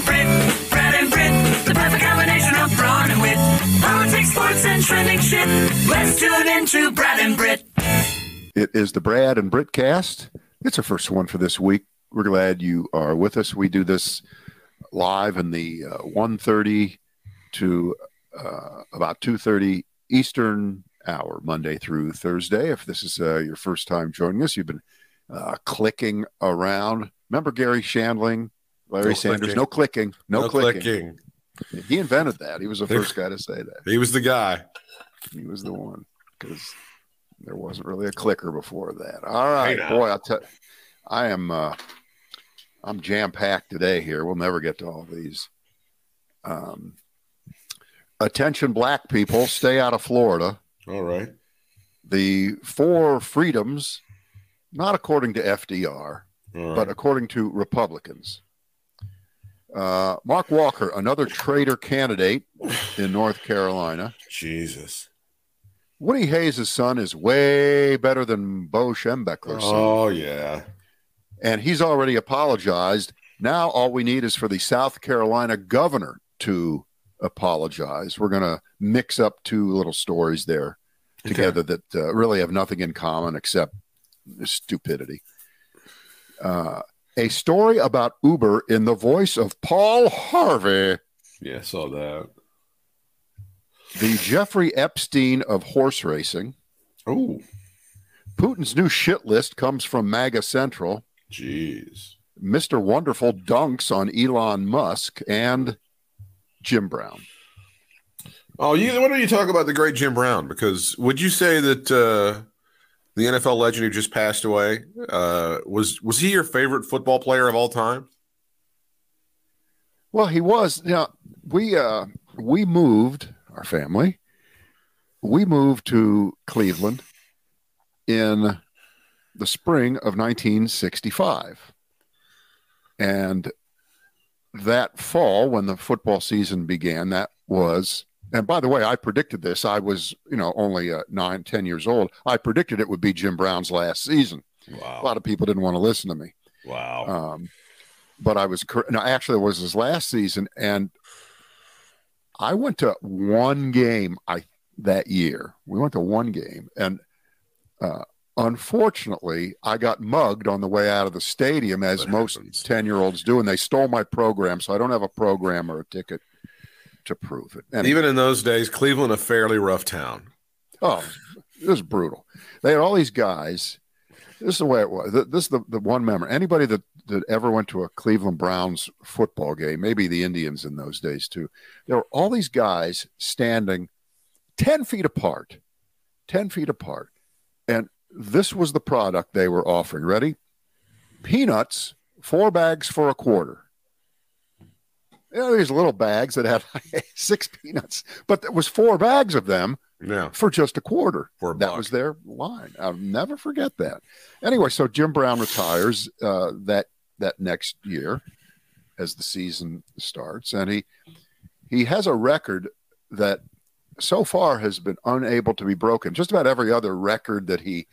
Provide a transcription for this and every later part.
and Brit. Brad and Brit, the perfect combination of brawn and wit. Politics, sports, and trending shit. Let's tune into Brad and Brit. It is the Brad and Brit cast. It's our first one for this week. We're glad you are with us. We do this live in the uh, 1.30 to uh, about 2.30 Eastern hour, Monday through Thursday. If this is uh, your first time joining us, you've been uh, clicking around. Remember Garry Shandling, Larry No Sanders? clicking. No clicking. No, No clicking. clicking. He invented that. He was the first guy to say that. He was the guy. He was the one because there wasn't really a clicker before that. All right, boy, I'll tell. I am. Uh, I'm jam packed today. Here, we'll never get to all these. Um, attention, black people, stay out of Florida. All right. The four freedoms, not according to FDR, right. but according to Republicans. Uh, Mark Walker, another traitor candidate in North Carolina. Jesus. Woody Hayes' son is way better than Bo Schembechler's son, Oh yeah. and he's already apologized. Now all we need is for the South Carolina governor to apologize. We're going to mix up two little stories there together that uh, really have nothing in common except stupidity. Uh, a story about Uber in the voice of Paul Harvey, Yeah, I saw that. the Jeffrey Epstein of horse racing. Oh, Putin's new shit list comes from MAGA Central. jeez. Mr. Wonderful dunks on Elon Musk and Jim Brown. Oh, you. Why don't you talk about the great Jim Brown? Because would you say that uh, the NFL legend who just passed away uh, was was he your favorite football player of all time? Well, he was. Know, we uh, we moved our family. We moved to Cleveland in the spring of 1965, and that fall when the football season began, that was. And by the way, I predicted this. I was, you know, only uh, nine, ten years old. I predicted it would be Jim Brown's last season. A lot of people didn't want to listen to me. Wow. Um, but I was no, actually it was his last season, and I went to one game I that year. We went to one game, and uh, unfortunately, I got mugged on the way out of the stadium, as That most ten year olds do, and they stole my program, so I don't have a program or a ticket to prove it. And Even in those days, Cleveland a fairly rough town. Oh, it was brutal. They had all these guys. This is the way it was. This is the, the one memory. Anybody that, that ever went to a Cleveland Browns football game, maybe the Indians in those days too, there were all these guys standing 10 feet apart, 10 feet apart. And this was the product they were offering. Ready? Peanuts, four bags for a quarter. You know, these little bags that had six peanuts, but there was four bags of them Yeah. for just a quarter. A that was their line. I'll never forget that. Anyway, so Jim Brown retires uh, that that next year as the season starts, and he he has a record that so far has been unable to be broken. Just about every other record that he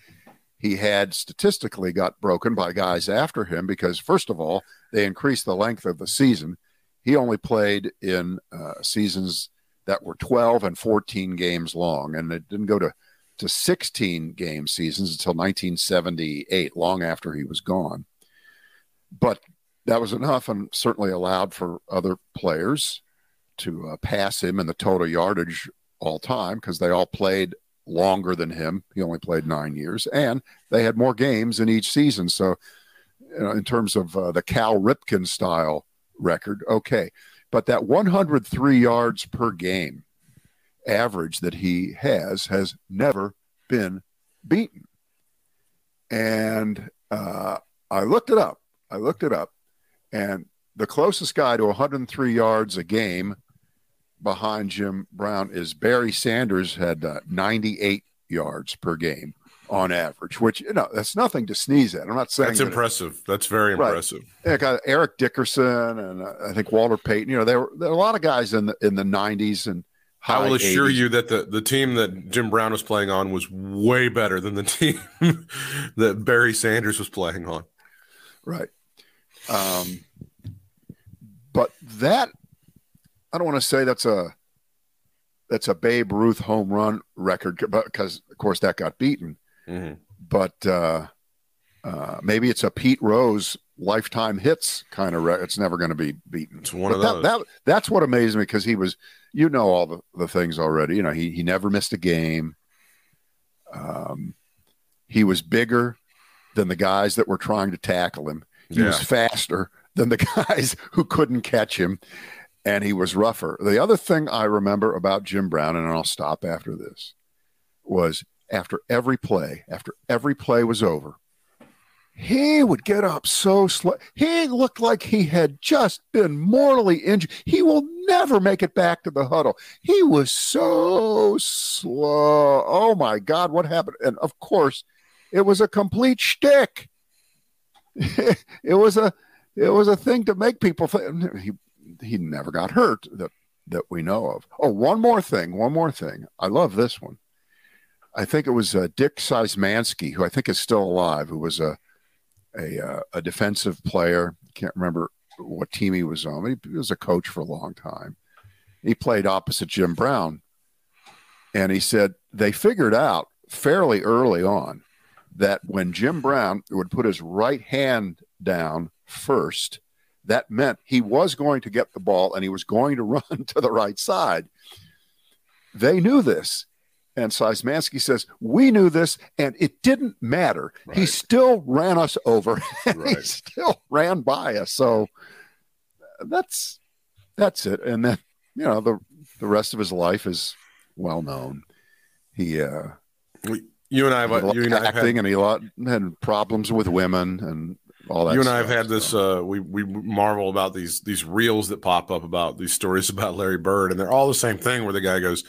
he had statistically got broken by guys after him because first of all they increased the length of the season. He only played in uh, seasons that were 12 and 14 games long, and it didn't go to to 16 game seasons until 1978, long after he was gone. But that was enough, and certainly allowed for other players to uh, pass him in the total yardage all time because they all played longer than him. He only played nine years, and they had more games in each season. So, you know, in terms of uh, the Cal Ripken style record, okay. But that 103 yards per game average that he has has never been beaten. And uh, I looked it up. I looked it up, and the closest guy to 103 yards a game behind Jim Brown is Barry Sanders had uh, 98 yards per game on average, which you know that's nothing to sneeze at. I'm not saying That's that it- impressive. That's very Right. impressive. yeah, got Eric Dickerson and uh, I think Walter Payton. You know, there were, there were a lot of guys in the in the 90s and I will assure 80s. you that the, the team that Jim Brown was playing on was way better than the team that Barry Sanders was playing on. Right. Um, but that I don't want to say that's a that's a Babe Ruth home run record because of course that got beaten. Mm-hmm. But uh, uh, maybe it's a Pete Rose lifetime hits kind of record. It's never going to be beaten. It's one But of that, those. that that's what amazed me because he was you know all the, the things already. You know he he never missed a game. Um, he was bigger than the guys that were trying to tackle him. He was faster than the guys who couldn't catch him, and he was rougher. The other thing I remember about Jim Brown, and I'll stop after this, was after every play, after every play was over, he would get up so slow. He looked like he had just been mortally injured. He will never make it back to the huddle. He was so slow. Oh my God, what happened? And of course, it was a complete shtick. it was a it was a thing to make people think he he never got hurt that that we know of. Oh, one more thing, one more thing. I love this one. I think it was uh, Dick Szymanski, who I think is still alive, who was a a, uh, a defensive player. Can't remember what team he was on. He, he was a coach for a long time. He played opposite Jim Brown, and he said they figured out fairly early on that when Jim Brown would put his right hand down first, that meant he was going to get the ball and he was going to run to the right side. They knew this. And Szymanski says, We knew this, and it didn't matter. He still ran us over, and he still ran by us. So that's that's it. And then, you know, the the rest of his life is well known. He uh You and I have you and I have acting had, and he lot, had problems with women and all that. you and I have had this. Uh, we we marvel about these these reels that pop up about these stories about Larry Bird, and they're all the same thing. Where the guy goes,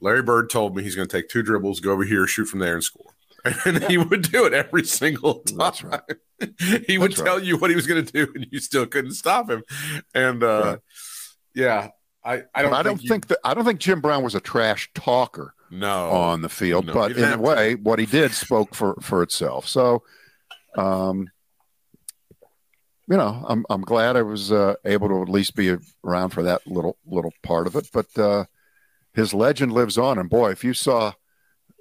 "Larry Bird told me he's going to take two dribbles, go over here, shoot from there, and score." And he would do it every single time. That's right. he would That's right. tell you what he was going to do, and you still couldn't stop him. And uh, Right. yeah, I I don't I don't you- think that I don't think Jim Brown was a trash talker no on the field, no, but in a have to. way, what he did spoke for for itself. So, um, you know, I'm I'm glad I was uh, able to at least be around for that little little part of it. But uh, his legend lives on, and boy, if you saw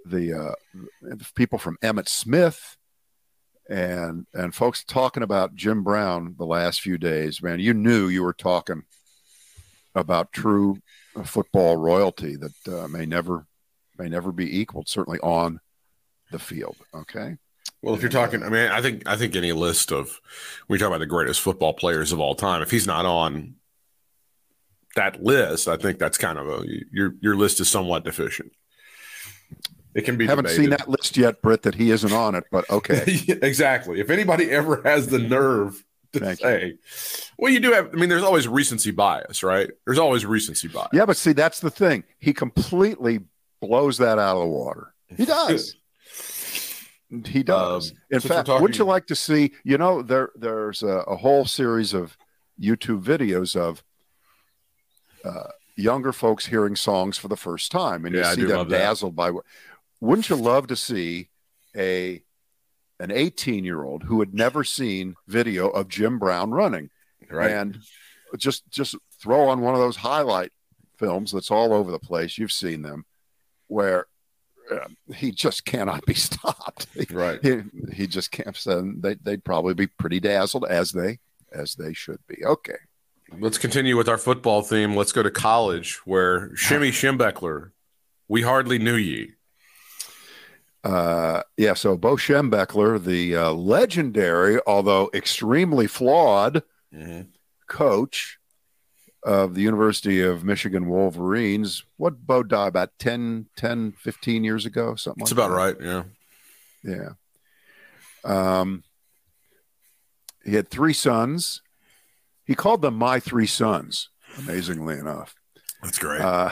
the, uh, the people from Emmitt Smith and and folks talking about Jim Brown the last few days, man, you knew you were talking about true football royalty that uh, may never may never be equaled, certainly on the field. Okay. Well, if you're talking, I mean, I think I think any list of we talk about the greatest football players of all time. If he's not on that list, I think that's kind of a your your list is somewhat deficient. It can be Haven't seen that list yet, Britt, that he isn't on it, but okay. exactly. If anybody ever has the nerve to Thank you. say, well, you do have. I mean, there's always recency bias, right? There's always recency bias. yeah, but see, that's the thing. He completely blows that out of the water. He does. He does. Um, In fact, talking- wouldn't you like to see? You know, there there's a, a whole series of YouTube videos of uh, younger folks hearing songs for the first time, and Yeah, you see them love that. dazzled by. what Wouldn't you love to see a an 18 year old who had never seen video of Jim Brown running, Right. and just just throw on one of those highlight films that's all over the place. You've seen them, where uh, he just cannot be stopped. right. he, he just can't. So they, they'd probably be pretty dazzled as they as they should be. Okay. Let's continue with our football theme. Let's go to college where Shemy Schembechler, we hardly knew ye. Uh, yeah. So Bo Schembechler, the uh, legendary, although extremely flawed coach of the University of Michigan Wolverines. What Bo died about 10, 10, 15 years ago, something like that? That's like about that. right. Yeah. Yeah. Um, he had three sons. He called them my three sons, amazingly enough. That's great. Uh,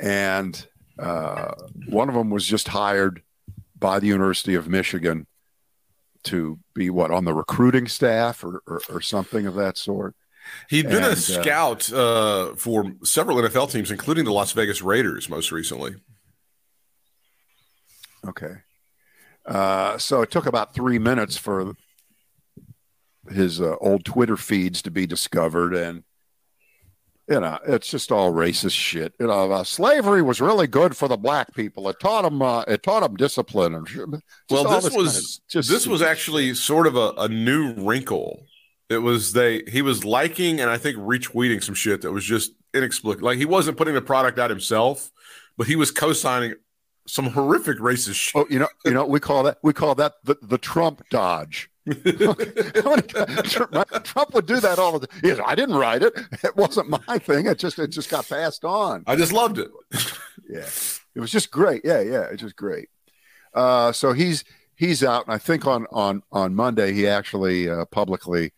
and uh, one of them was just hired by the University of Michigan to be what on the recruiting staff or, or, or something of that sort. He'd been and, uh, a scout uh, for several NFL teams, including the Las Vegas Raiders most recently. Okay. Uh, so it took about three minutes for his uh, old Twitter feeds to be discovered, and you know, it's just all racist shit. You know, uh, slavery was really good for the black people. It taught them, uh, it taught them discipline. And well, this kind was of- just this was actually sort of a, a new wrinkle. It was they he was liking and I think retweeting some shit that was just inexplicable. Like he wasn't putting the product out himself, but he was co-signing some horrific racist shit. Oh, you know, you know, we call that we call that the, the Trump dodge. Trump would do that all the time. Goes, I didn't write it. It wasn't my thing. It just it just got passed on. I just loved it. Yeah, it was just great. Yeah, yeah, it's just great. Uh, so he's he's out, and I think on on on Monday he actually uh, publicly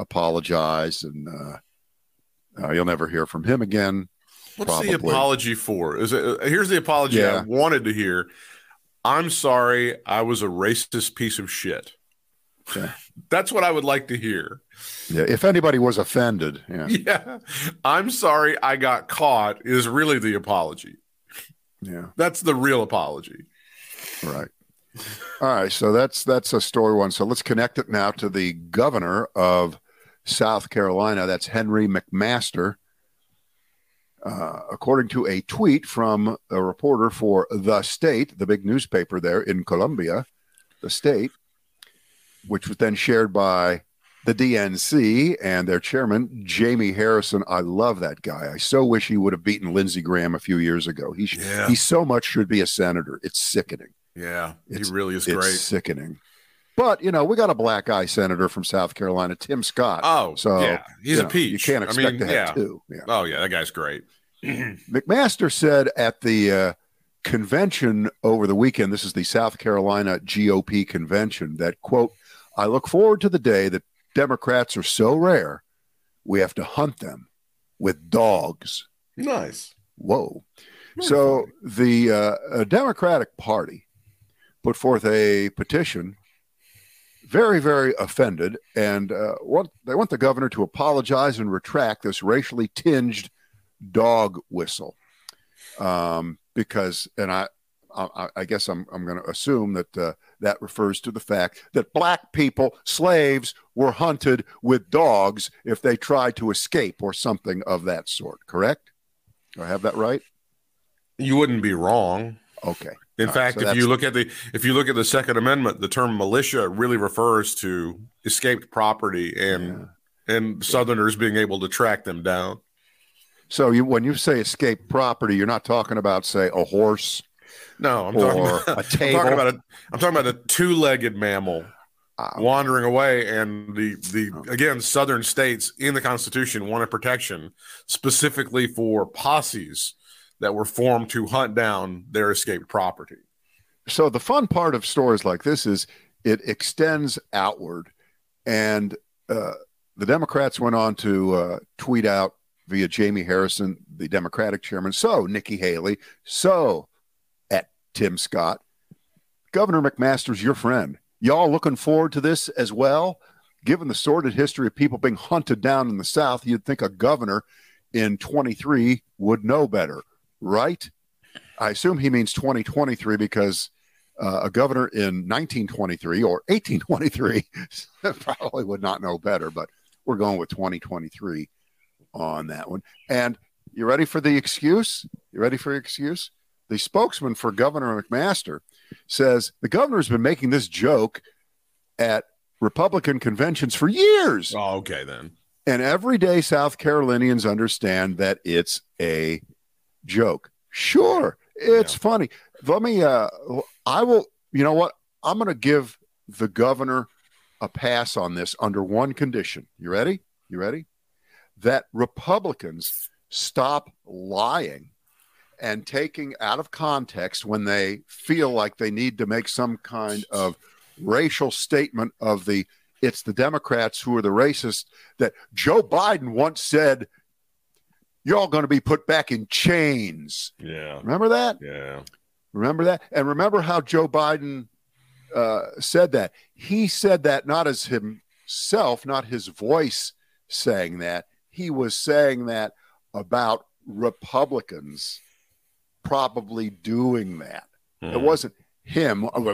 apologized, and uh, uh, you'll never hear from him again. What's the apology for? Is it uh, here's the apology I wanted to hear. I'm sorry, I was a racist piece of shit. Yeah. That's what I would like to hear. Yeah, if anybody was offended, yeah, Yeah. I'm sorry I got caught is really the apology. yeah. That's the real apology. Right. All right. So that's that's a story one. So let's connect it now to the governor of South Carolina. That's Henry McMaster. Uh, according to a tweet from a reporter for The State, the big newspaper there in Columbia, The State, which was then shared by the DNC and their chairman, Jamie Harrison. I love that guy. I so wish he would have beaten Lindsey Graham a few years ago. He, sh- Yeah. he so much should be a senator. It's sickening. Yeah. It's- he really is It's great. sickening. But you know, we got a black guy senator from South Carolina, Tim Scott. Oh, so yeah. He's you a know, peach. You can't I expect mean, to have yeah. two. Yeah. Oh, yeah. That guy's great. McMaster said at the uh, convention over the weekend, this is the South Carolina GOP convention, that quote, I look forward to the day that Democrats are so rare, we have to hunt them with dogs. Nice. Whoa. Very So funny. the uh, Democratic Party put forth a petition, very, very offended, and uh, want, they want the governor to apologize and retract this racially tinged dog whistle, um, because, and I, I, I guess I'm, I'm going to assume that uh, that refers to the fact that black people, slaves, were hunted with dogs if they tried to escape or something of that sort. Correct? Do I have that right? you wouldn't be wrong. Okay. In All right, fact, so if you look at the if you look at the Second Amendment, the term militia really refers to escaped property and and Southerners being able to track them down. So you, when you say escaped property, you're not talking about, say, a horse. No, I'm Or talking a about, I'm talking about a I'm talking about a two-legged mammal Uh, wandering away, and the the Oh. again Southern states in the Constitution wanted protection specifically for posses that were formed to hunt down their escaped property. so the fun part of stories like this is it extends outward, and uh, the Democrats went on to uh, tweet out via Jamie Harrison, the Democratic chairman. So Nikki Haley, so at Tim Scott, Governor McMaster's your friend. Y'all looking forward to this as well? Given the sordid history of people being hunted down in the South, you'd think a governor in 23 would know better, right? I assume he means 2023 because uh, a governor in 1923 or 1823 probably would not know better, but we're going with 2023 on that one. And you ready for the excuse? You ready for the excuse? The spokesman for Governor McMaster says the governor's been making this joke at Republican conventions for years. Oh, okay then. And everyday South Carolinians understand that it's a joke. Sure, it's Yeah. funny. Let me, uh, I will, you know what? I'm going to give the governor a pass on this under one condition. You ready? You ready? That Republicans stop lying and taking out of context when they feel like they need to make some kind of racial statement of the it's the Democrats who are the racists that Joe Biden once said, You're all going to be put back in chains. Yeah. Remember that? Yeah. Remember that? And remember how Joe Biden uh, said that? He said that not as himself, not his voice saying that. He was saying that about Republicans probably doing that. It Mhm. wasn't him. I'm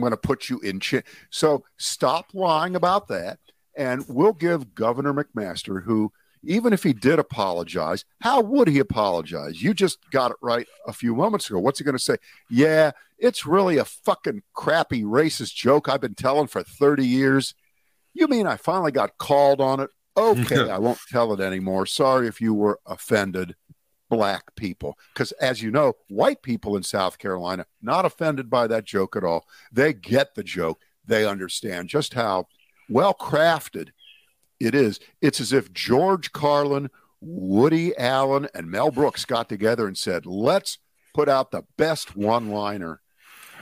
going to put you in. Ch-. So stop lying about that. And we'll give Governor McMaster, who, even if he did apologize, how would he apologize? You just got it right a few moments ago. What's he going to say? Yeah, it's really a fucking crappy racist joke I've been telling for 30 years. You mean I finally got called on it? Okay, I won't tell it anymore. Sorry if you were offended, black people. Because as you know, white people in South Carolina, not offended by that joke at all. They get the joke, they understand just how well crafted it is. It's as if George Carlin, Woody Allen, and Mel Brooks got together and said, let's put out the best one liner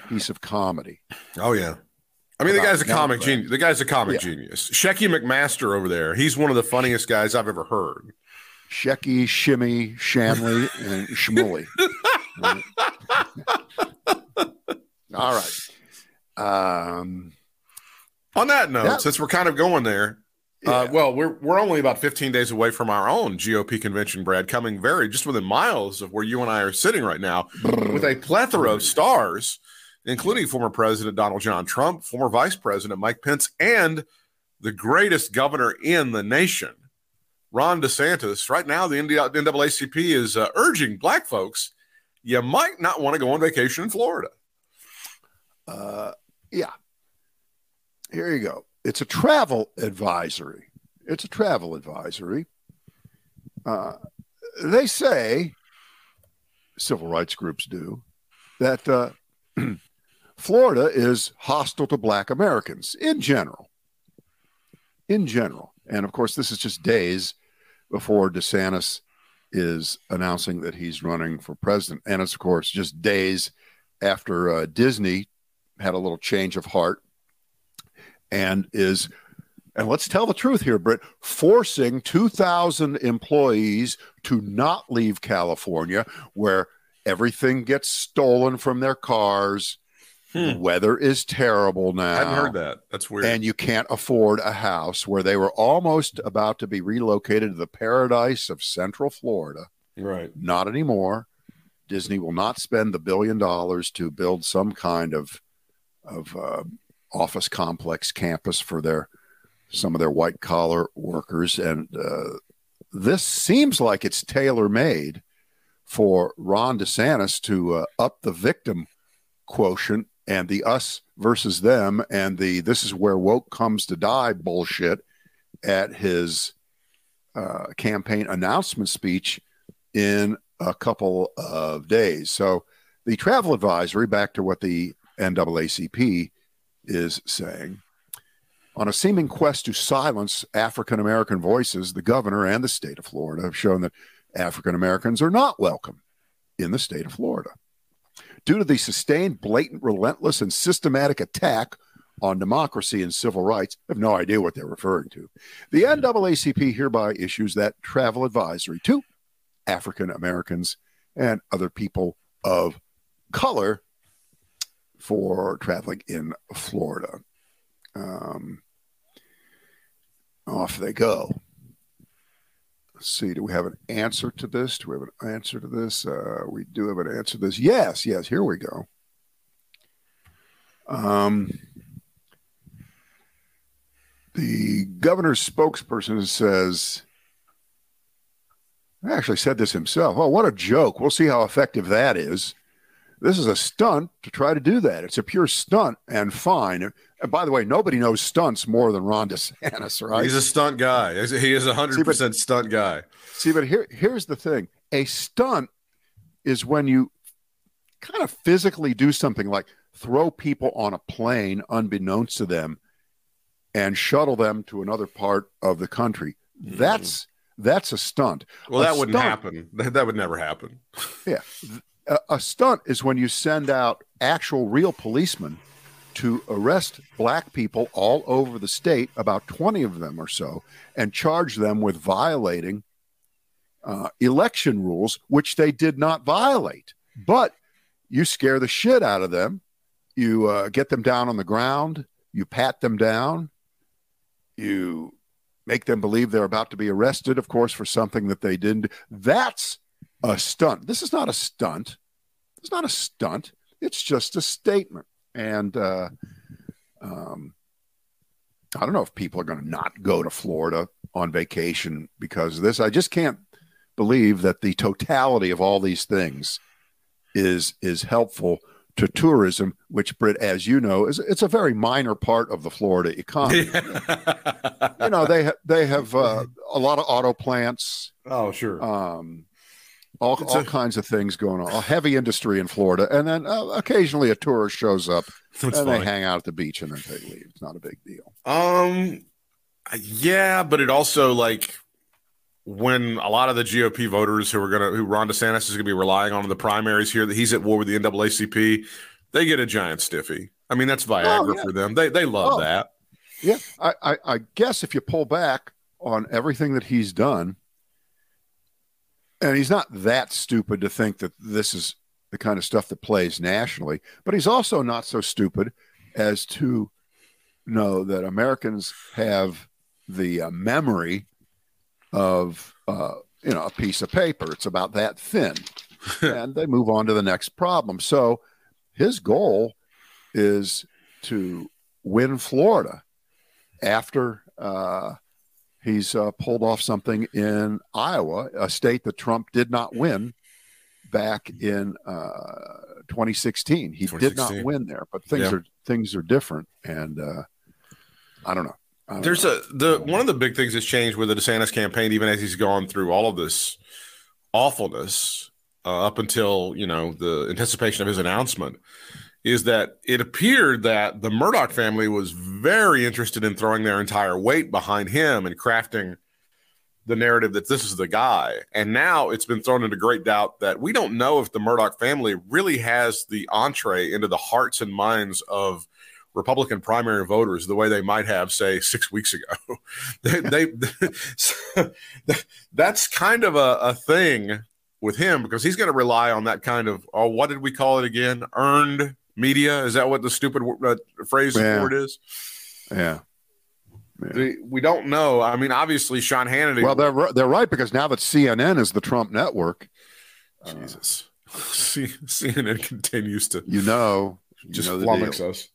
piece of comedy. Oh, yeah. I mean, the guy's a comic genius. The guy's a comic Yeah. genius. Shecky McMaster over there. He's one of the funniest guys I've ever heard. Shecky, Shemy, Shanley, and Shmuley. All right. Um, On that note, since we're kind of going there, uh, well, we're we're only about 15 days away from our own GOP convention, Brad, coming very just within miles of where you and I are sitting right now, with a plethora of stars, including former President Donald John Trump, former Vice President Mike Pence, and the greatest governor in the nation, Ron DeSantis. Right now, the NAACP is uh, urging Black folks, you might not want to go on vacation in Florida. uh, yeah. Here you go. It's a travel advisory. It's a travel advisory. Uh, they say, civil rights groups do, that uh, Florida is hostile to black Americans in general. In general. And of course, this is just days before DeSantis is announcing that he's running for president. And it's, of course, just days after uh, Disney had a little change of heart and is and let's tell the truth here Britt forcing 2000 employees to not leave California where everything gets stolen from their cars the weather is terrible now I hadn't heard that. That's weird. and you can't afford a house where they were almost about to be relocated to the paradise of central Florida right. not anymore. Disney will not spend the billion dollars to build some kind of of uh, office complex campus for their some of their white collar workers, and uh, this seems like it's tailor made for Ron DeSantis to uh, up the victim quotient and the us versus them and the this is where woke comes to die bullshit at his uh, campaign announcement speech in a couple of days. So the travel advisory, back to what the NAACP is saying, on a seeming quest to silence African American voices, the governor and the state of Florida have shown that African Americans are not welcome in the state of Florida. Due to the sustained, blatant, relentless, and systematic attack on democracy and civil rights, I have no idea what they're referring to. The NAACP hereby issues that travel advisory to African Americans and other people of color for traveling in Florida. Um, off they go. Let's see. Do we have an answer to this? Do we have an answer to this? Uh, we do have an answer to this. Yes, yes. Here we go. Um, the governor's spokesperson says, I actually said this himself. Oh, what a joke. We'll see how effective that is. This is a stunt to try to do that. It's a pure stunt and fine. And by the way, nobody knows stunts more than Ron DeSantis, right? He's a stunt guy. He is a hundred percent stunt guy. See, but here, here's the thing: a stunt is when you kind of physically do something like throw people on a plane unbeknownst to them and shuttle them to another part of the country. Hmm. That's that's a stunt. Well, A that wouldn't happen. That, that would never happen. Yeah. A, a stunt is when you send out actual real policemen to arrest black people all over the state, about 20 of them or so, and charge them with violating uh, election rules, which they did not violate. But you scare the shit out of them. You uh, get them down on the ground. You pat them down. You make them believe they're about to be arrested, of course, for something that they didn't. That's a stunt. This is not a stunt. It's not a stunt. It's just a statement. And uh, um, I don't know if people are going to not go to Florida on vacation because of this. I just can't believe that the totality of all these things is is helpful to tourism, which Britt, as you know, is it's a very minor part of the Florida economy. you know, they ha- they have uh, a lot of auto plants, oh, sure. um, all all a- kinds of things going on. A heavy industry in Florida, and then uh, occasionally a tourist shows up and they hang out at the beach and then they leave. It's not a big deal. Um, yeah, but it also like when a lot of the GOP voters who are gonna who Ron DeSantis is gonna be relying on in the primaries here that he's at war with the NAACP, they get a giant stiffy. I mean, that's Viagra Oh, yeah. for them. They they love Oh. that. Yeah, I, I, I guess if you pull back on everything that he's done, and he's not that stupid to think that this is the kind of stuff that plays nationally, but he's also not so stupid as to know that Americans have the uh, memory of uh, you know a piece of paper. It's about that thin, and they move on to the next problem. So his goal is to win Florida after uh, he's uh, pulled off something in Iowa, a state that Trump did not win back in uh, 2016. He did not win there, but things Yeah. are things are different, and uh, I don't know. I don't There's know. a the one of the big things that's changed with the DeSantis campaign, even as he's gone through all of this awfulness uh, up until you know the anticipation of his announcement, is that it appeared that the Murdoch family was very interested in throwing their entire weight behind him and crafting the narrative that this is the guy. And now it's been thrown into great doubt that we don't know if the Murdoch family really has the entree into the hearts and minds of Republican primary voters the way they might have, say, six weeks ago. they, they that's kind of a, a thing with him because he's going to rely on that kind of oh, what did we call it again? Earned media. Is that what the stupid uh, phrase Yeah. for it is? yeah. The- we don't know. I mean, obviously, Sean Hannity. Well, they're they're right because now that CNN is the Trump network, uh, Jesus. C- CNN continues to you know, you just know flummox deal. us.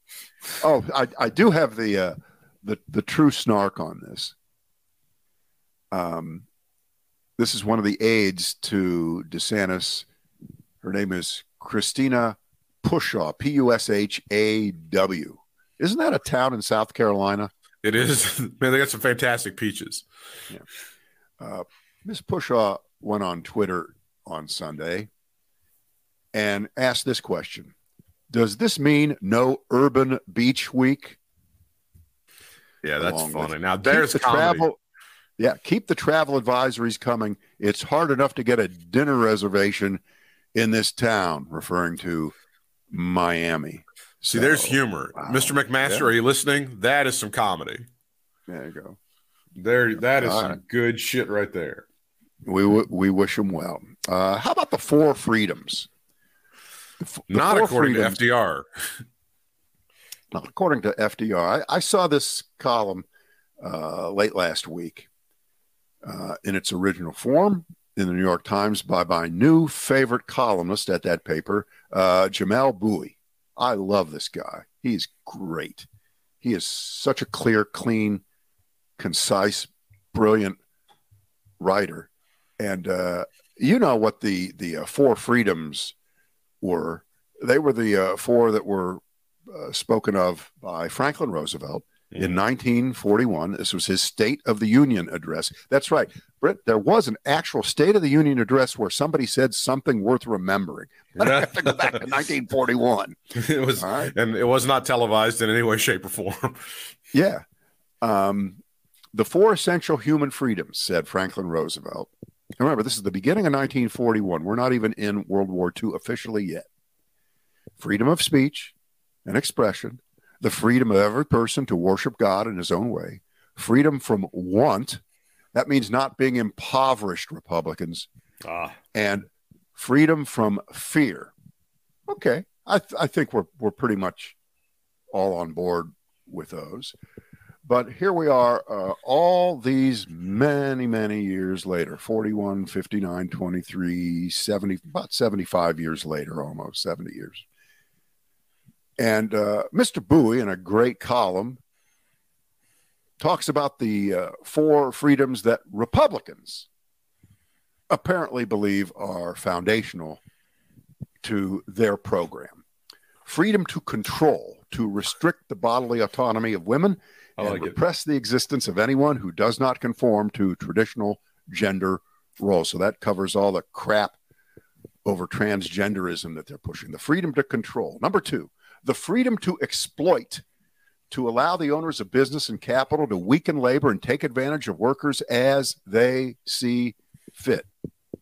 Oh, I, I do have the uh, the the true snark on this. Um, this is one of the aides to DeSantis. Her name is Christina Pushaw, P U S H A W. Isn't that a town in South Carolina? It is, man, they got some fantastic peaches. Uh, Ms. Pushaw went on Twitter on Sunday and asked this question Does this mean no urban beach week? Yeah, that's Along funny. Now, there's the comedy. travel. Yeah, keep the travel advisories coming. It's hard enough to get a dinner reservation in this town, referring to Miami. See, So, there's humor. wow. Mr. McMaster, Yeah. are you listening? That is some comedy. There you go. There, that is All some right. good shit right there. We w- we wish him well. Uh, how about the four freedoms? The f- the Not according freedoms- to FDR. Not according to FDR. I, I saw this column uh, late last week uh, in its original form in the New York Times by my new favorite columnist at that paper, uh, Jamelle Bouie. I love this guy. He's great. He is such a clear, clean, concise, brilliant writer. And uh, you know what the the uh, four freedoms were? They were the uh, four that were uh, spoken of by Franklin Roosevelt in 1941. This was his State of the Union address. That's right, Britt. There was an actual State of the Union address where somebody said something worth remembering. But I have to go back to 1941. it was, right. and it was not televised in any way, shape, or form. Yeah. Um, the four essential human freedoms, said Franklin Roosevelt. Remember, this is the beginning of 1941. We're not even in World War II officially yet. Freedom of speech and expression, the freedom of every person to worship God in his own way, freedom from want. That means not being impoverished, Republicans, Ah, and freedom from fear. Okay, I, th- I think we're we're pretty much all on board with those. But here we are, uh, all these many, many years later 41, 59, 23, 70, about 75 years later, almost 70 years. And uh, Mr. Bouie, in a great column, talks about the uh, four freedoms that Republicans apparently believe are foundational to their program freedom to control, to restrict the bodily autonomy of women, and like it. repress the existence of anyone who does not conform to traditional gender roles. So that covers all the crap over transgenderism that they're pushing. The freedom to control. Number two, the freedom to exploit, to allow the owners of business and capital to weaken labor and take advantage of workers as they see fit.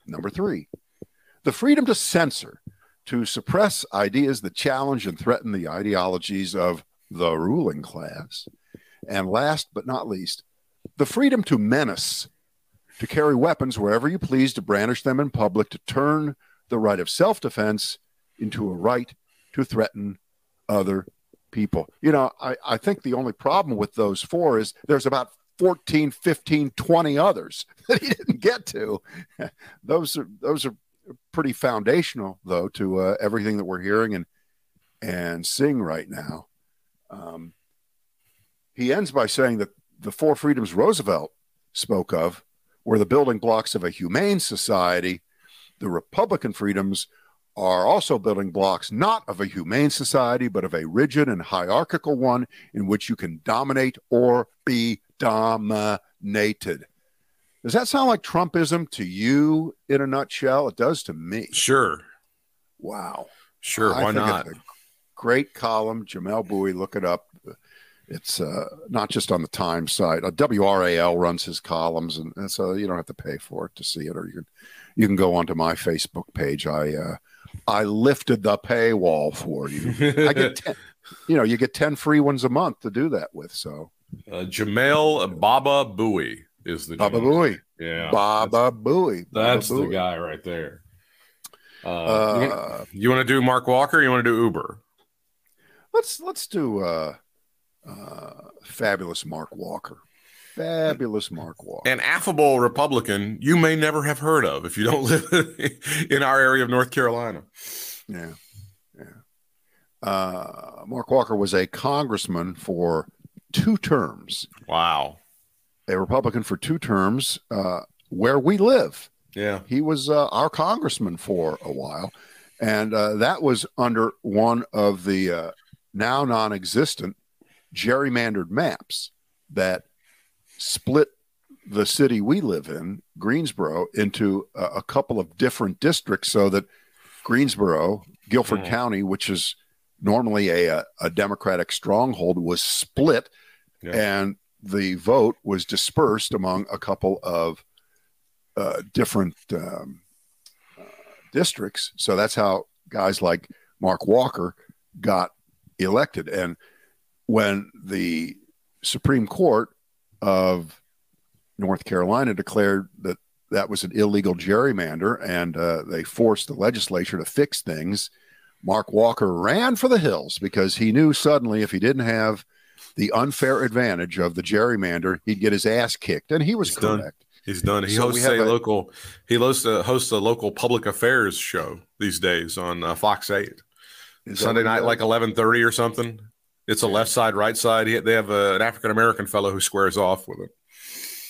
Number three, the freedom to censor, to suppress ideas that challenge and threaten the ideologies of the ruling class. And last but not least, the freedom to menace, to carry weapons wherever you please, to brandish them in public, to turn the right of self defense into a right to threaten other people. You know, I, I think the only problem with those four is there's about 14, 15, 20 others that he didn't get to. those are those are pretty foundational though to uh, everything that we're hearing and and seeing right now. Um, he ends by saying that the four freedoms Roosevelt spoke of were the building blocks of a humane society. The Republican freedoms are also building blocks not of a humane society, but of a rigid and hierarchical one in which you can dominate or be dominated. Does that sound like Trumpism to you in a nutshell? It does to me. Sure, Wow. sure. I Why not? great column. Jamelle Bouie, look it up. It's uh, not just on the Times site. Uh, WRAL runs his columns, and, and so you don't have to pay for it to see it, or you can you can go onto my Facebook page. I uh, I lifted the paywall for you. I get ten, you know, you get ten free ones a month to do that with. So Uh, Jamel Baba Bowie is the Baba. Bowie, Yeah, Baba Bowie, Baba that's the Booey. guy right there. Uh, you, want, Uh, you want to do Mark Walker? Or you want to do Uber? let's let's do uh, uh, fabulous Mark Walker, fabulous Mark Walker. An affable Republican you may never have heard of if you don't live in our area of North Carolina. Yeah. Yeah. Uh, Mark Walker was a congressman for two terms, Wow. a Republican for two terms, uh, where we live. Yeah. He was uh, our congressman for a while. And uh, that was under one of the uh, now non existent gerrymandered maps that split the city we live in, Greensboro, into a, a couple of different districts so that Greensboro, Guilford Mm. County, which is normally a, a, a Democratic stronghold, was split Yeah. and the vote was dispersed among a couple of uh, different um, uh, districts. So that's how guys like Mark Walker got elected. And when the Supreme Court of North Carolina declared that that was an illegal gerrymander and uh, they forced the legislature to fix things, Mark Walker ran for the hills because he knew suddenly if he didn't have the unfair advantage of the gerrymander, he'd get his ass kicked. And he was He's done. correct. He's done. He So hosts a, a- local. He hosts a, hosts a local public affairs show these days on uh, Fox Eight. Sunday night, like eleven thirty or something. It's a left side, right side. They have a, an African American fellow who squares off with it.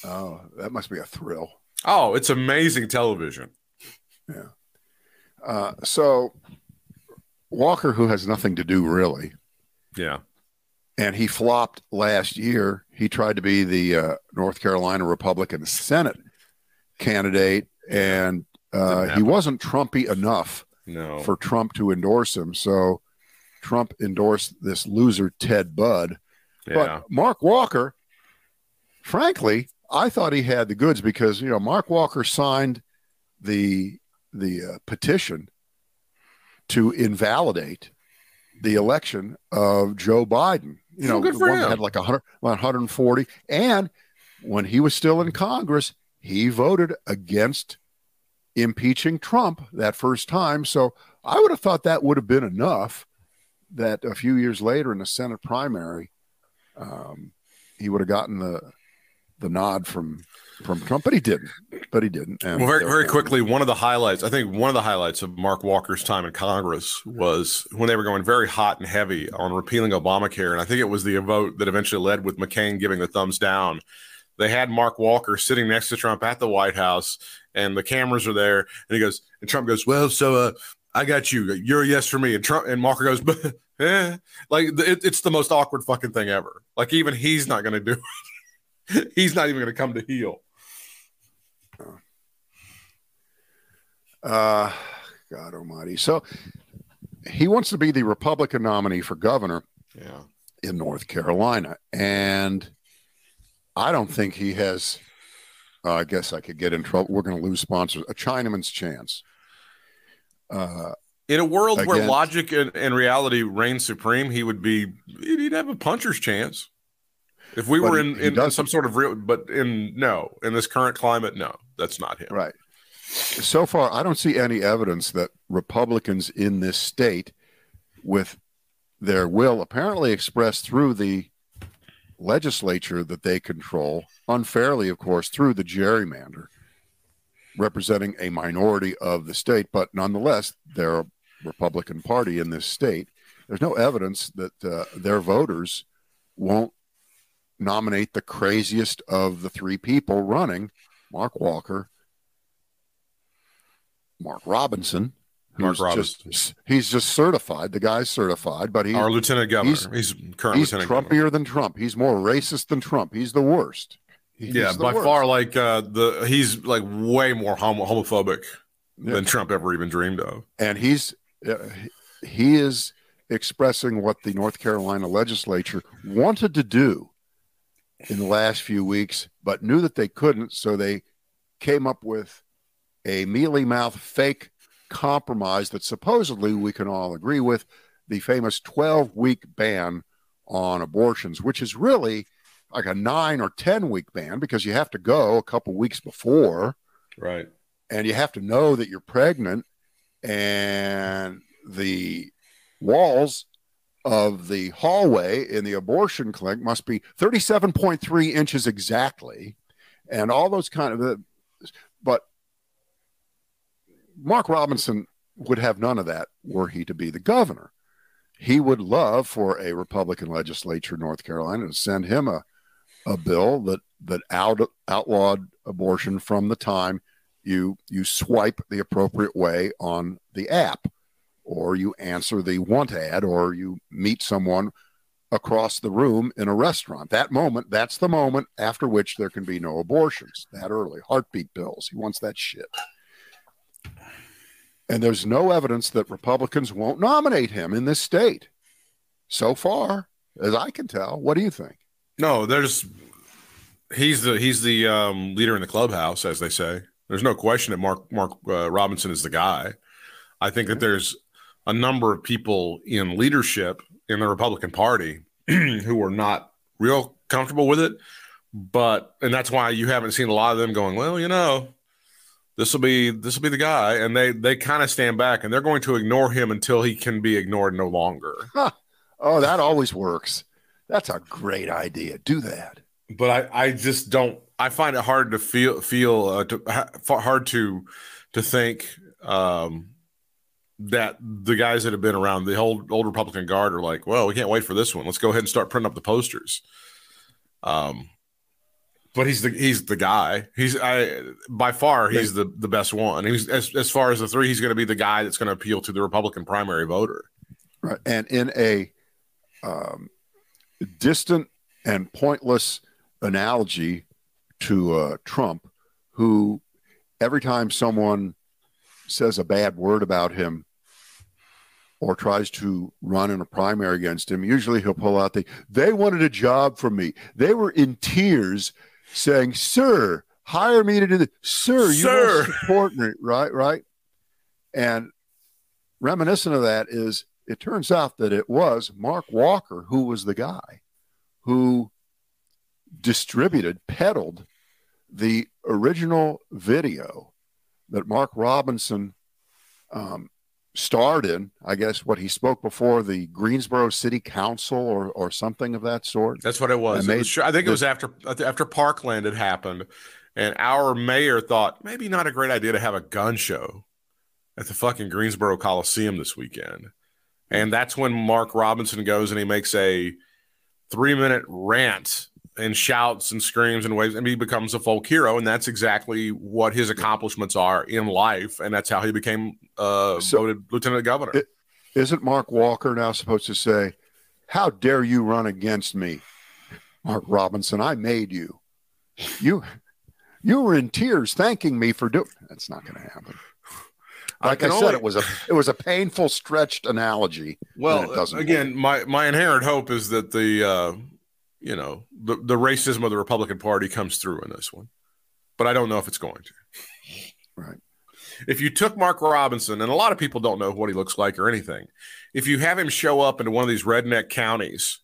Oh, that must be a thrill. Oh, it's amazing television. Yeah. Uh, so Walker, who has nothing to do really, Yeah, and he flopped last year. He tried to be the uh, North Carolina Republican Senate candidate, and uh, he wasn't Trumpy enough no. for Trump to endorse him. So Trump endorsed this loser Ted Budd. yeah, But Mark Walker, frankly, I thought he had the goods because you know Mark Walker signed the the uh, petition to invalidate the election of Joe Biden. You know, good the one that had like 100, 140, and when he was still in Congress, he voted against impeaching Trump that first time. So I would have thought that would have been enough. That a few years later in the Senate primary, um, he would have gotten the the nod from from Trump, but he didn't. But he didn't. And Well, very, very quickly, one of the highlights, I think one of the highlights of Mark Walker's time in Congress was when they were going very hot and heavy on repealing Obamacare. And I think it was the vote that eventually led with McCain giving the thumbs down. They had Mark Walker sitting next to Trump at the White House, and the cameras are there. And he goes, and Trump goes, Well, so uh, I got you. You're a yes for me. And Trump and Walker goes, eh. Like, it, it's the most awkward fucking thing ever. Like, even he's not going to do it. he's not even going to come to heel. Uh, God Almighty. So he wants to be the Republican nominee for governor Yeah. in North Carolina, and I don't think he has. Uh, I guess I could get in trouble. We're going to lose sponsors. A Chinaman's chance. Uh, In a world where logic and, and reality reign supreme, he would be he'd have a puncher's chance. If we were in, in, in some sort of real, but in no, in this current climate, no, that's not him. Right. So far, I don't see any evidence that Republicans in this state, with their will apparently expressed through the legislature that they control, unfairly, of course, through the gerrymander, representing a minority of the state, but nonetheless, they're a Republican Party in this state. There's no evidence that uh, their voters won't nominate the craziest of the three people running, Mark Walker, Mark Robinson. Mark Robinson. Just, he's just certified. The guy's certified, but he, Our lieutenant governor, he's- he's, current he's Trumpier governor. than Trump. He's more racist than Trump. He's the worst. He's Yeah, by worst. far, like uh, the he's like way more homo- homophobic Yeah. than Trump ever even dreamed of. and he's uh, he is expressing what the North Carolina legislature wanted to do in the last few weeks, but knew that they couldn't, so they came up with a mealy mouth fake compromise that supposedly we can all agree with the famous 12 week ban on abortions, which is really like a nine or 10 week ban because you have to go a couple weeks before Right. and you have to know that you're pregnant and the walls of the hallway in the abortion clinic must be 37.3 inches exactly and all those kind of the but mark robinson would have none of that were he to be the governor he would love for a republican legislature in north carolina to send him a, a bill that that out, outlawed abortion from the time you you swipe the appropriate way on the app or you answer the want ad or you meet someone across the room in a restaurant. That moment that's the moment after which there can be no abortions that early. Heartbeat bills. He wants that shit. And there's no evidence that republicans won't nominate him in this state. So far as i can tell what do you think No, there's he's the he's the um, leader in the clubhouse, as they say. There's no question that Mark Mark uh, Robinson is the guy. I think that there's a number of people in leadership in the Republican Party who are not real comfortable with it, but and that's why you haven't seen a lot of them going. Well, you know, this will be this will be the guy, and they they kind of stand back and they're going to ignore him until he can be ignored no longer. oh that always works that's a great idea do that but I, I just don't. I find it hard to feel feel uh, to, ha, hard to to think um, that the guys that have been around the old old Republican guard are like, well, we can't wait for this one. Let's go ahead and start printing up the posters. Um, but he's the he's the guy. He's I by far he's the the best one. He's as as far as the three, he's going to be the guy that's going to appeal to the Republican primary voter. right and in a um, distant and pointless analogy to uh, trump who every time someone says a bad word about him or tries to run in a primary against him usually he'll pull out the they wanted a job from me. They were in tears saying sir hire me to do this sir you Sir." support me. Right right? And reminiscent of that is it turns out that it was Mark Walker who was the guy who distributed, peddled the original video that Mark Robinson um, starred in. I guess what he spoke before the Greensboro City Council or or something of that sort. That's what it was. It was I think it was after after Parkland had happened, and our mayor thought maybe not a great idea to have a gun show at the fucking Greensboro Coliseum this weekend. And that's when Mark Robinson goes and he makes a three minute rant and shouts and screams and waves, and he becomes a folk hero. And that's exactly what his accomplishments are in life. And that's how he became uh, So- voted lieutenant governor. Isn't Mark Walker now supposed to say, How dare you run against me? Mark Robinson, I made you. You you were in tears thanking me for doing that's not gonna happen. Like I, can said, only- it was a it was a painful stretched analogy. it Well, doesn't again, my my inherent hope is that the uh, you know the the racism of the Republican Party comes through in this one, but I don't know if it's going to. Right. If you took Mark Robinson, and a lot of people don't know what he looks like or anything, if you have him show up into one of these redneck counties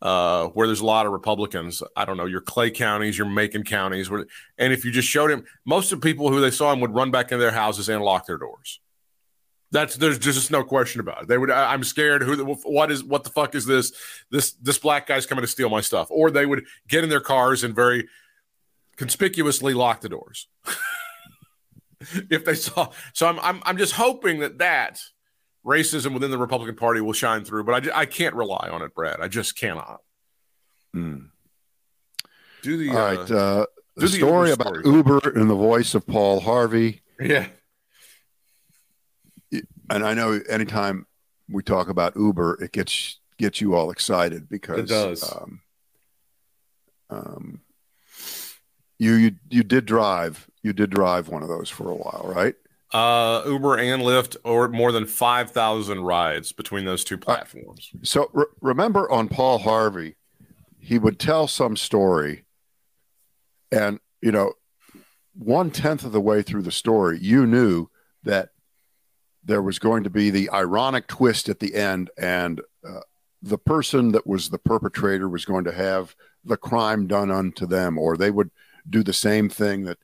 uh, where there's a lot of Republicans, I don't know, your Clay counties, your Macon counties, where, and if you just showed him, most of the people who they saw him would run back into their houses and lock their doors. That's there's just no question about it. They would. I, I'm scared. Who? What is? What the fuck is this? This this black guy's coming to steal my stuff. Or they would get in their cars and very conspicuously lock the doors. if they saw. So I'm I'm I'm just hoping that that racism within the Republican Party will shine through. But I I can't rely on it, Brad. I just cannot. Hmm. Do the All right. uh, Uh, the the story Uber about story. Uber and the voice of Paul Harvey. yeah. And I know anytime we talk about Uber, it gets gets you all excited because It does. Um, um, you you you did drive you did drive one of those for a while, right? Uh, Uber and Lyft, or more than five thousand rides between those two platforms. So re- remember on Paul Harvey, he would tell some story, and you know, one tenth of the way through the story, you knew that there was going to be the ironic twist at the end, and uh, the person that was the perpetrator was going to have the crime done unto them, or they would do the same thing that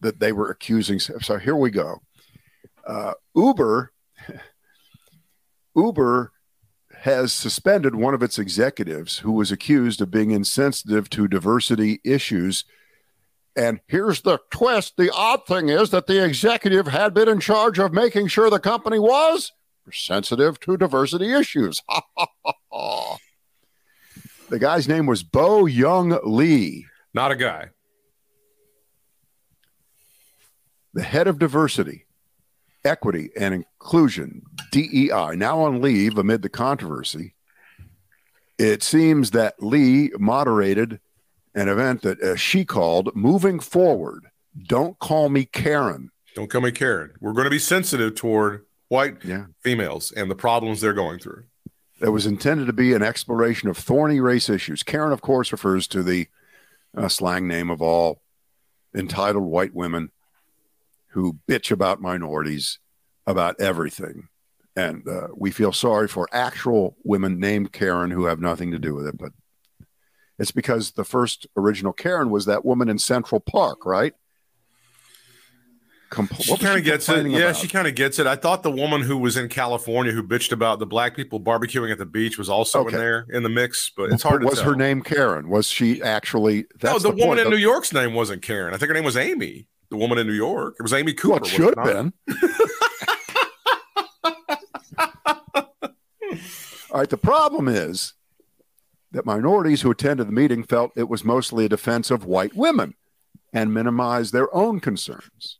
that they were accusing. So here we go. Uh, Uber. Uber has suspended one of its executives who was accused of being insensitive to diversity issues. And here's the twist the odd thing is that the executive had been in charge of making sure the company was sensitive to diversity issues. the guy's name was Bo Young Lee, Not a guy. the head of diversity, equity, and inclusion, DEI, now on leave amid the controversy. It seems that Lee moderated an event that uh, she called Moving Forward. Don't call me Karen. Don't call me Karen. We're going to be sensitive toward white Yeah. females and the problems they're going through. That was intended to be an exploration of thorny race issues. Karen, of course, refers to the uh, slang name of all entitled white women who bitch about minorities, about everything. And uh, we feel sorry for actual women named Karen who have nothing to do with it. But it's because the first original Karen was that woman in Central Park, right? Compl- She kind of gets it. Yeah, about? she kind of gets it. I thought the woman who was in California who bitched about the black people barbecuing at the beach was also Okay. in there in the mix, but it's hard to was tell. her name Karen? Was she actually? no, That's the, woman point. in New York's name wasn't Karen. I think her name was Amy. The woman in New York. It was Amy Cooper. Well, it should have been. All right. The problem is that minorities who attended the meeting felt it was mostly a defense of white women and minimized their own concerns.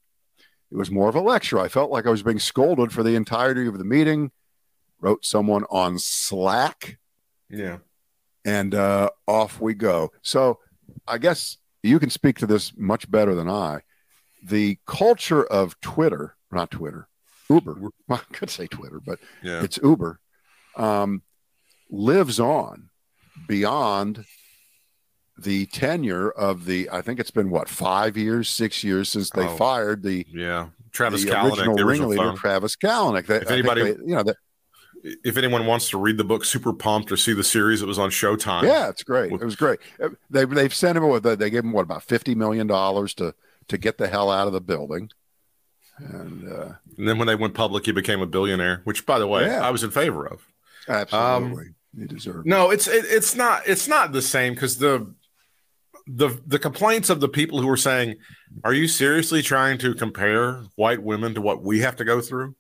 It was more of a lecture. I felt like I was being scolded for the entirety of the meeting, wrote someone on Slack, Yeah. and uh, off we go. So I guess you can speak to this much better than I. The culture of Twitter, not Twitter, Uber. Well, I could say Twitter, but Yeah. it's Uber, um, lives on beyond the tenure of the. I think it's been what five years, six years since they Oh. fired the Yeah. Travis the Kalanick, original the original ringleader, phone. Travis Kalanick. They, If anybody- they- you know, that, If anyone wants to read the book Super Pumped or see the series, it was on Showtime. yeah, it's great. It was great. They they've sent him with they gave him what about fifty million dollars to to get the hell out of the building, and uh, And then when they went public, he became a billionaire, which, by the way, Yeah. I was in favor of. absolutely he deserved. No, it's it, it's not it's not the same because the the the complaints of the people who were saying, "Are you seriously trying to compare white women to what we have to go through?"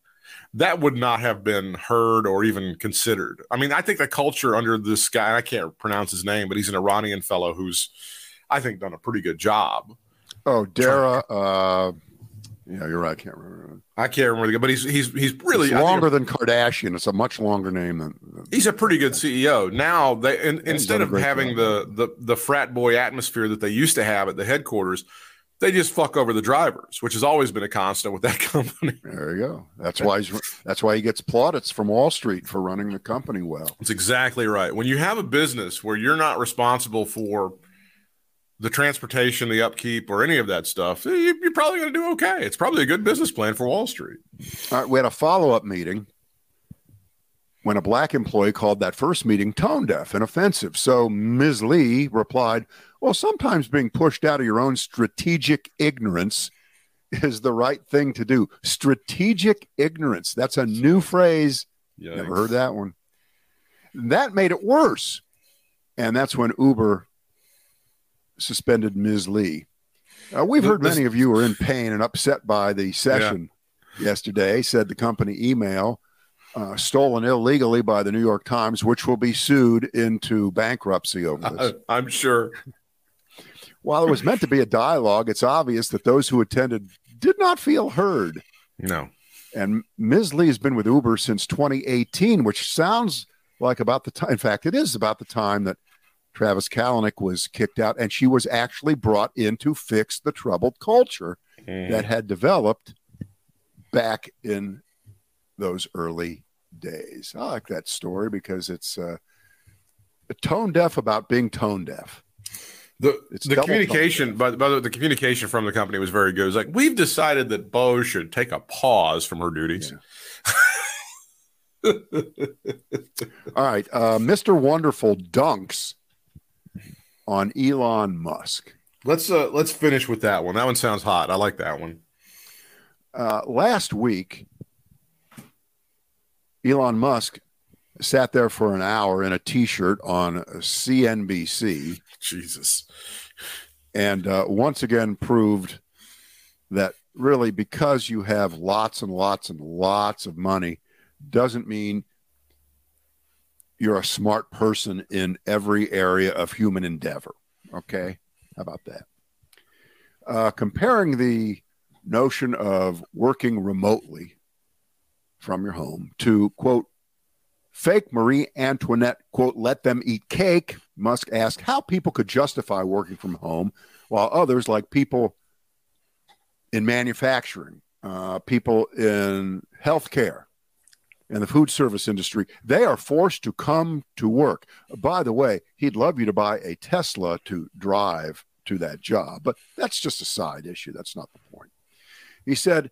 That would not have been heard or even considered. I mean, I think the culture under this guy, I can't pronounce his name, but he's an Iranian fellow who's, I think, done a pretty good job. Oh, Dara. Uh, yeah, you're right. I can't remember. I can't remember, the, guy, but he's he's he's really It's longer than Kardashian. It's a much longer name than. than He's a pretty good CEO now. They in, instead of having job. the, the the frat boy atmosphere that they used to have at the headquarters, they just fuck over the drivers, which has always been a constant with that company. there you go. That's why he's. That's why he gets plaudits from Wall Street for running the company well. That's exactly right. When you have a business where you're not responsible for the transportation, the upkeep, or any of that stuff, eh, you- you're probably going to do okay. It's probably a good business plan for Wall Street. All right, we had a follow up meeting when a black employee called that first meeting tone deaf and offensive. So Ms. Lee replied, Well, sometimes being pushed out of your own strategic ignorance is the right thing to do. Strategic ignorance. That's a new phrase. Yeah, Never heard that one. That made it worse. And that's when Uber suspended Ms. Lee. Uh, we've heard many of you are in pain and upset by the session yesterday, said the company email, uh, stolen illegally by the New York Times, which will be sued into bankruptcy over this. I, I'm sure. While it was meant to be a dialogue, it's obvious that those who attended did not feel heard. No. And Ms. Lee has been with Uber since 2018, which sounds like about the time. In fact, it is about the time that Travis Kalanick was kicked out, and she was actually brought in to fix the troubled culture that had developed back in those early days. I like that story because it's uh, tone deaf about being tone deaf. The, It's the communication, but by the, the communication from the company was very good. It was like we've decided that Bo should take a pause from her duties. All right, uh, Mr. Wonderful dunks on Elon Musk. Let's uh let's finish with that one. That one sounds hot. I like that one. Uh, last week, Elon Musk sat there for an hour in a T-shirt on CNBC, Jesus. and uh, once again proved that really because you have lots and lots and lots of money doesn't mean you're a smart person in every area of human endeavor. Okay, how about that? Uh, comparing the notion of working remotely from your home to quote fake Marie Antoinette quote let them eat cake. Musk asked how people could justify working from home while others like people in manufacturing, uh, people in healthcare, and the food service industry, they are forced to come to work. By the way, he'd love you to buy a Tesla to drive to that job, but that's just a side issue. That's not the point. He said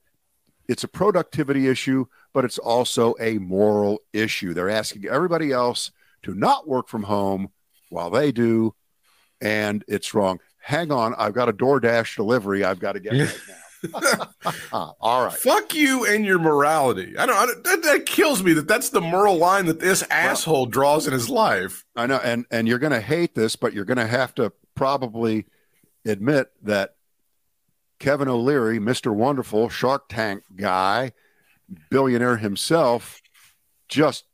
it's a productivity issue, but it's also a moral issue. They're asking everybody else to not work from home while they do, and it's wrong. Hang on, I've got a DoorDash delivery I've got to get right now. All right. Fuck you and your morality. I don't. I don't that, that kills me. That that's the moral line that this asshole draws in his life. I know, and and you're going to hate this, but you're going to have to probably admit that Kevin O'Leary, Mr. Wonderful, Shark Tank guy, billionaire himself, just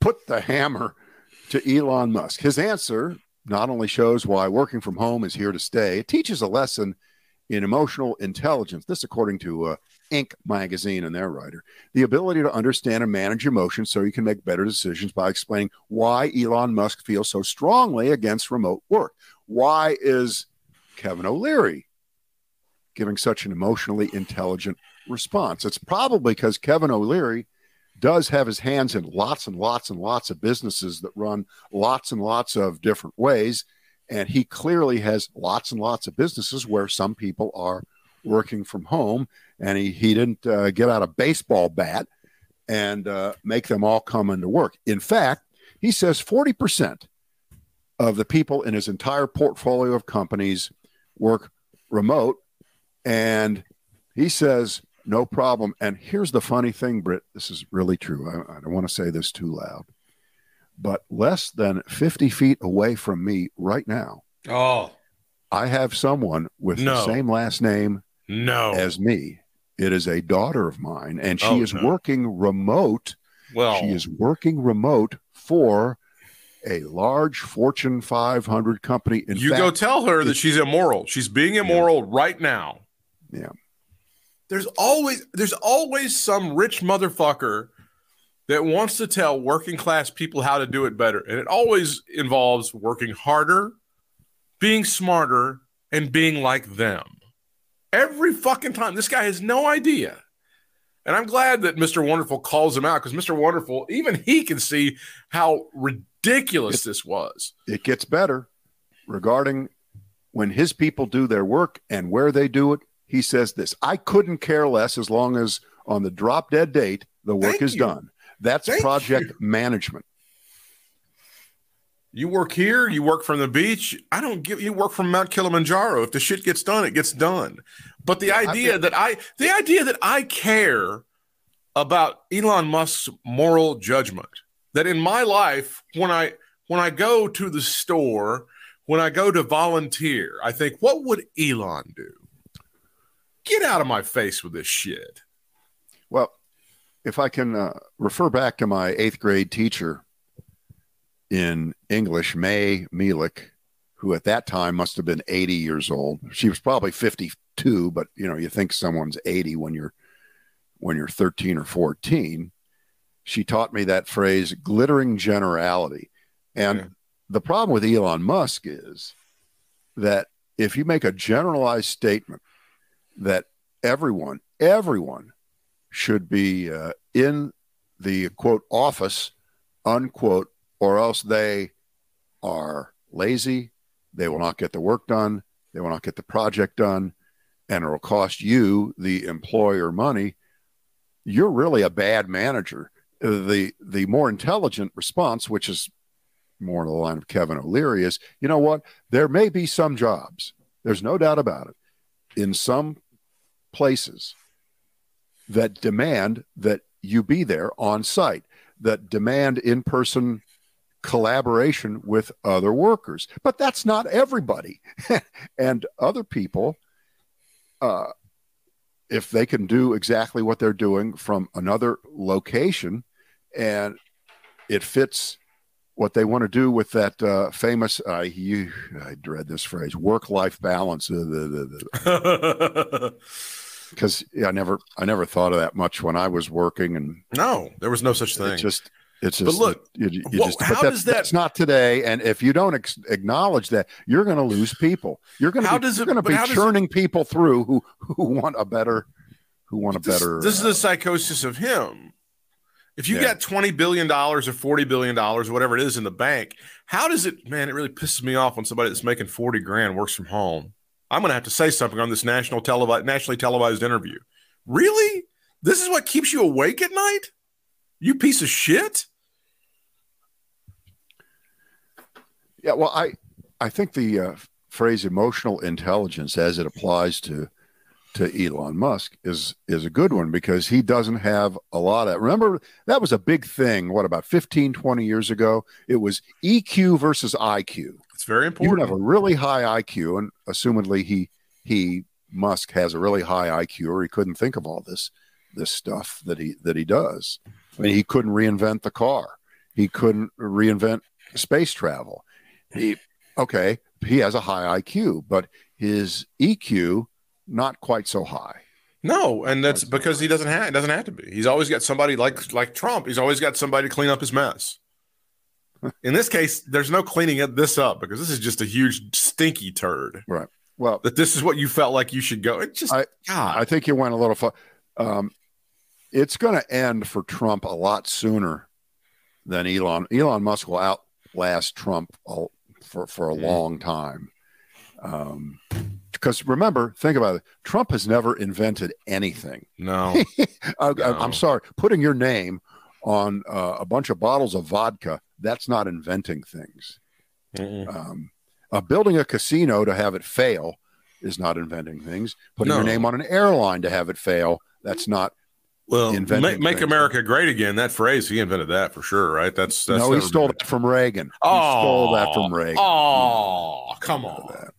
put the hammer to Elon Musk. His answer not only shows why working from home is here to stay, it teaches a lesson in emotional intelligence. This, according to uh, Inc. magazine and their writer, the ability to understand and manage emotions so you can make better decisions by explaining why Elon Musk feels so strongly against remote work. Why is Kevin O'Leary giving such an emotionally intelligent response? It's probably because Kevin O'Leary does have his hands in lots and lots and lots of businesses that run lots and lots of different ways. And he clearly has lots and lots of businesses where some people are working from home. And he, he didn't uh, get out a baseball bat and uh, make them all come into work. In fact, he says 40% of the people in his entire portfolio of companies work remote. And he says, no problem. And here's the funny thing, Britt. This is really true. I, I don't want to say this too loud, but less than 50 feet away from me right now Oh, I have someone with No. the same last name No. as me. It is a daughter of mine, and she Oh, is no. working remote. well, She is working remote for a large Fortune 500 company. In you fact, go tell her that she's immoral. She's being immoral right now. Yeah. There's always there's always some rich motherfucker that wants to tell working class people how to do it better. And it always involves working harder, being smarter, and being like them. Every fucking time. This guy has no idea. And I'm glad that Mr. Wonderful calls him out because Mr. Wonderful, even he can see how ridiculous this was. it gets better regarding when his people do their work and where they do it. He says this I couldn't care less as long as on the drop dead date, the work Thank is you. done. That's Thank project management. You work here, you work from the beach. I don't give you work from Mount Kilimanjaro. If the shit gets done, it gets done. But the idea that I the idea that I care about Elon Musk's moral judgment, that in my life, when I when I go to the store, when I go to volunteer, I think, what would Elon do? Get out of my face with this shit. Well, if I can uh, refer back to my eighth grade teacher in English, May Mielik, who at that time must have been 80 years old. She was probably 52, but you know, you think someone's 80 when you're when you're 13 or 14. She taught me that phrase, glittering generality. And Yeah. the problem with Elon Musk is that if you make a generalized statement that everyone, everyone should be uh, in the quote office, unquote, or else they are lazy. They will not get the work done. They will not get the project done. And it will cost you, the employer, money. You're really a bad manager. The, the more intelligent response, which is more in the line of Kevin O'Leary, is you know what? There may be some jobs, there's no doubt about it, in some places that demand that you be there on site, that demand in person collaboration with other workers. But that's not everybody. and other people, uh, if they can do exactly what they're doing from another location and it fits what they want to do with that uh, famous, uh, you, I dread this phrase, work life balance. Uh, because yeah, I never I never thought of that much when I was working, and no, there was no such thing. it just it's But just look, you, you what- just how but that's, does that- that's not today. And if you don't ex- acknowledge that, you're going to lose people. You're going to How be, does you're going to but be does it- churning people through who who want a better who want a this, better. this is uh, the psychosis of him. If you Yeah. got twenty billion dollars or forty billion dollars, or whatever it is in the bank, how does it? Man, it really pisses me off when somebody that's making forty grand works from home. I'm going to have to say something on this national televi- nationally televised interview. Really? This is what keeps you awake at night? You piece of shit. Yeah, well, I I think the uh, phrase emotional intelligence, as it applies to to Elon Musk, is is a good one because he doesn't have a lot of. Remember that was a big thing. What about 15, 20 years ago? It was EQ versus IQ. It's very important. You would have a really high IQ, and assumedly he he Musk has a really high IQ, or he couldn't think of all this this stuff that he that he does. I mean, he couldn't reinvent the car. He couldn't reinvent space travel. He okay, he has a high IQ, but his EQ not quite so high. No, and that's because he doesn't have it doesn't have to be. He's always got somebody like like Trump. He's always got somebody to clean up his mess. In this case, there's no cleaning this up because this is just a huge stinky turd. Right. Well, That this is what you felt like you should go. It just I- God. I think you went a little far. Um, it's going to end for Trump a lot sooner than Elon. Elon Musk will outlast Trump a- for for a Mhm. long time. Um, because remember, think about it. Trump has never invented anything. no. I, No. am sorry, putting your name on uh, a bunch of bottles of vodka. That's not inventing things. Um, uh, building a casino to have it fail is not inventing things. Putting your name on an airline to have it fail, that's not. Well, make, make. America great again. That phrase, he invented that for sure, right? That's that's no, he stole been- that from Reagan. He Oh, stole that from Reagan. Oh, come on. that.